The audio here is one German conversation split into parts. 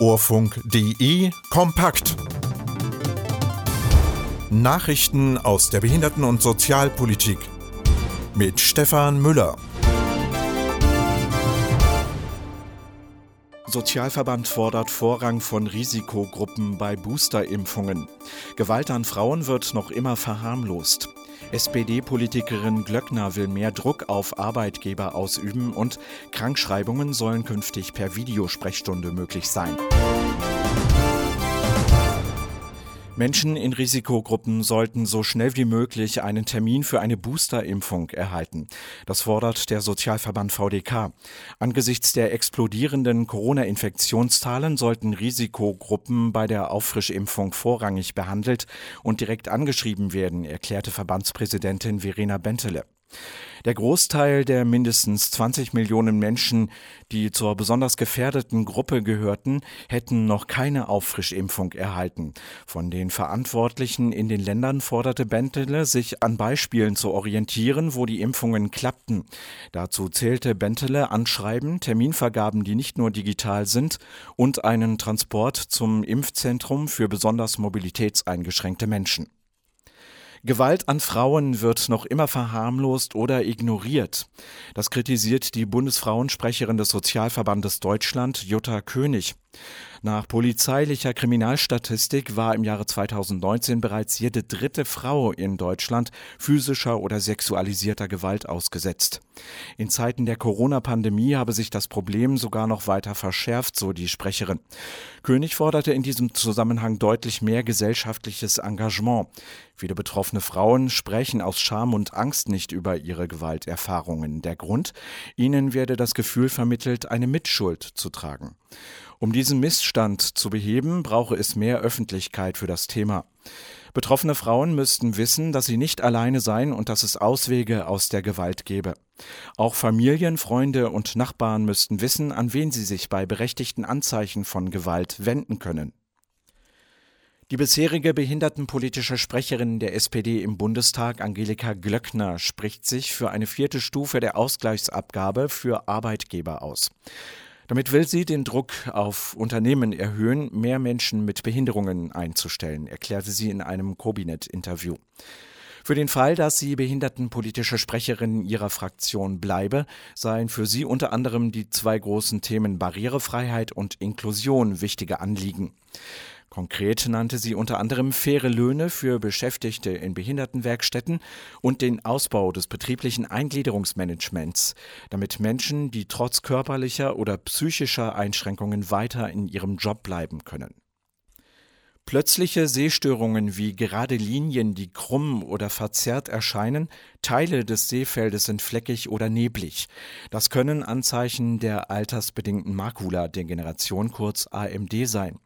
Orfunk.de Kompakt. Nachrichten aus der Behinderten- und Sozialpolitik mit Stefan Müller. Sozialverband fordert Vorrang von Risikogruppen bei Boosterimpfungen. Gewalt an Frauen wird noch immer verharmlost. SPD-Politikerin Glöckner will mehr Druck auf Arbeitgeber ausüben und Krankschreibungen sollen künftig per Videosprechstunde möglich sein. Menschen in Risikogruppen sollten so schnell wie möglich einen Termin für eine Boosterimpfung erhalten. Das fordert der Sozialverband VDK. Angesichts der explodierenden Corona-Infektionszahlen sollten Risikogruppen bei der Auffrischimpfung vorrangig behandelt und direkt angeschrieben werden, erklärte Verbandspräsidentin Verena Bentele. Der Großteil der mindestens 20 Millionen Menschen, die zur besonders gefährdeten Gruppe gehörten, hätten noch keine Auffrischimpfung erhalten. Von den Verantwortlichen in den Ländern forderte Bentele, sich an Beispielen zu orientieren, wo die Impfungen klappten. Dazu zählte Bentele Anschreiben, Terminvergaben, die nicht nur digital sind, und einen Transport zum Impfzentrum für besonders mobilitätseingeschränkte Menschen. Gewalt an Frauen wird noch immer verharmlost oder ignoriert. Das kritisiert die Bundesfrauensprecherin des Sozialverbandes Deutschland, Jutta König. Nach polizeilicher Kriminalstatistik war im Jahre 2019 bereits jede dritte Frau in Deutschland physischer oder sexualisierter Gewalt ausgesetzt. In Zeiten der Corona-Pandemie habe sich das Problem sogar noch weiter verschärft, so die Sprecherin. König forderte in diesem Zusammenhang deutlich mehr gesellschaftliches Engagement. Viele betroffene Frauen sprechen aus Scham und Angst nicht über ihre Gewalterfahrungen. Der Grund? Ihnen werde das Gefühl vermittelt, eine Mitschuld zu tragen. Um diesen Missstand zu beheben, brauche es mehr Öffentlichkeit für das Thema. Betroffene Frauen müssten wissen, dass sie nicht alleine seien und dass es Auswege aus der Gewalt gebe. Auch Familien, Freunde und Nachbarn müssten wissen, an wen sie sich bei berechtigten Anzeichen von Gewalt wenden können. Die bisherige behindertenpolitische Sprecherin der SPD im Bundestag, Angelika Glöckner, spricht sich für eine vierte Stufe der Ausgleichsabgabe für Arbeitgeber aus. Damit will sie den Druck auf Unternehmen erhöhen, mehr Menschen mit Behinderungen einzustellen, erklärte sie in einem Kobinet-Interview. Für den Fall, dass sie behindertenpolitische Sprecherin ihrer Fraktion bleibe, seien für sie unter anderem die zwei großen Themen Barrierefreiheit und Inklusion wichtige Anliegen. Konkret nannte sie unter anderem faire Löhne für Beschäftigte in Behindertenwerkstätten und den Ausbau des betrieblichen Eingliederungsmanagements, damit Menschen, die trotz körperlicher oder psychischer Einschränkungen weiter in ihrem Job bleiben können. Plötzliche Sehstörungen wie gerade Linien, die krumm oder verzerrt erscheinen, Teile des Sehfeldes sind fleckig oder neblig. Das können Anzeichen der altersbedingten Makuladegeneration kurz AMD sein.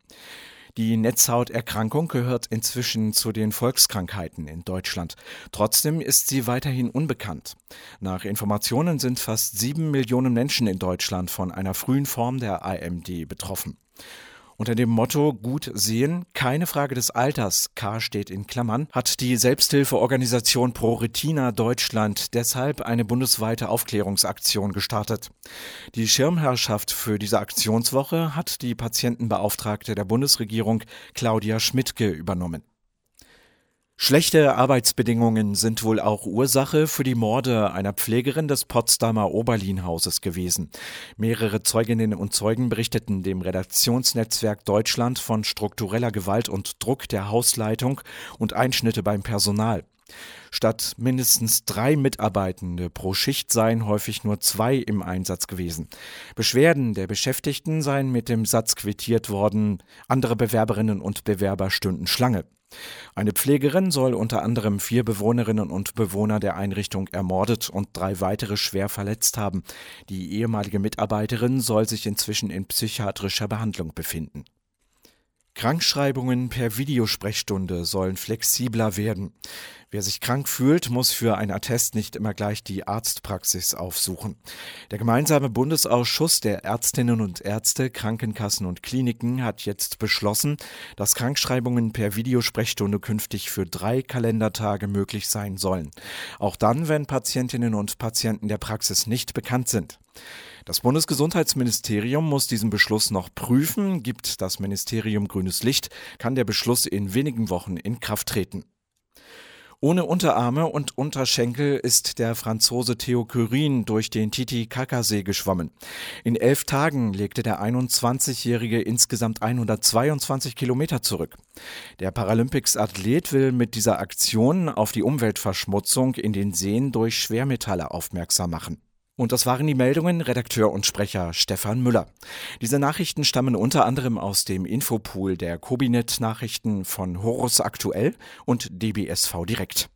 Die Netzhauterkrankung gehört inzwischen zu den Volkskrankheiten in Deutschland. Trotzdem ist sie weiterhin unbekannt. Nach Informationen sind fast sieben Millionen Menschen in Deutschland von einer frühen Form der AMD betroffen. Unter dem Motto Gut sehen, keine Frage des Alters, K steht in Klammern, hat die Selbsthilfeorganisation Pro Retina Deutschland deshalb eine bundesweite Aufklärungsaktion gestartet. Die Schirmherrschaft für diese Aktionswoche hat die Patientenbeauftragte der Bundesregierung Claudia Schmidtke übernommen. Schlechte Arbeitsbedingungen sind wohl auch Ursache für die Morde einer Pflegerin des Potsdamer Oberlinhauses gewesen. Mehrere Zeuginnen und Zeugen berichteten dem Redaktionsnetzwerk Deutschland von struktureller Gewalt und Druck der Hausleitung und Einschnitte beim Personal. Statt mindestens drei Mitarbeitende pro Schicht seien häufig nur zwei im Einsatz gewesen. Beschwerden der Beschäftigten seien mit dem Satz quittiert worden, andere Bewerberinnen und Bewerber stünden Schlange. Eine Pflegerin soll unter anderem vier Bewohnerinnen und Bewohner der Einrichtung ermordet und drei weitere schwer verletzt haben. Die ehemalige Mitarbeiterin soll sich inzwischen in psychiatrischer Behandlung befinden. Krankschreibungen per Videosprechstunde sollen flexibler werden. Wer sich krank fühlt, muss für ein Attest nicht immer gleich die Arztpraxis aufsuchen. Der gemeinsame Bundesausschuss der Ärztinnen und Ärzte, Krankenkassen und Kliniken hat jetzt beschlossen, dass Krankschreibungen per Videosprechstunde künftig für drei Kalendertage möglich sein sollen. Auch dann, wenn Patientinnen und Patienten der Praxis nicht bekannt sind. Das Bundesgesundheitsministerium muss diesen Beschluss noch prüfen. Gibt das Ministerium grünes Licht, kann der Beschluss in wenigen Wochen in Kraft treten. Ohne Unterarme und Unterschenkel ist der Franzose Theo Curin durch den Titicacasee geschwommen. In elf Tagen legte der 21-Jährige insgesamt 122 Kilometer zurück. Der Paralympics-Athlet will mit dieser Aktion auf die Umweltverschmutzung in den Seen durch Schwermetalle aufmerksam machen. Und das waren die Meldungen Redakteur und Sprecher Stefan Müller. Diese Nachrichten stammen unter anderem aus dem Infopool der Kobinet Nachrichten von Horus Aktuell und DBSV Direkt.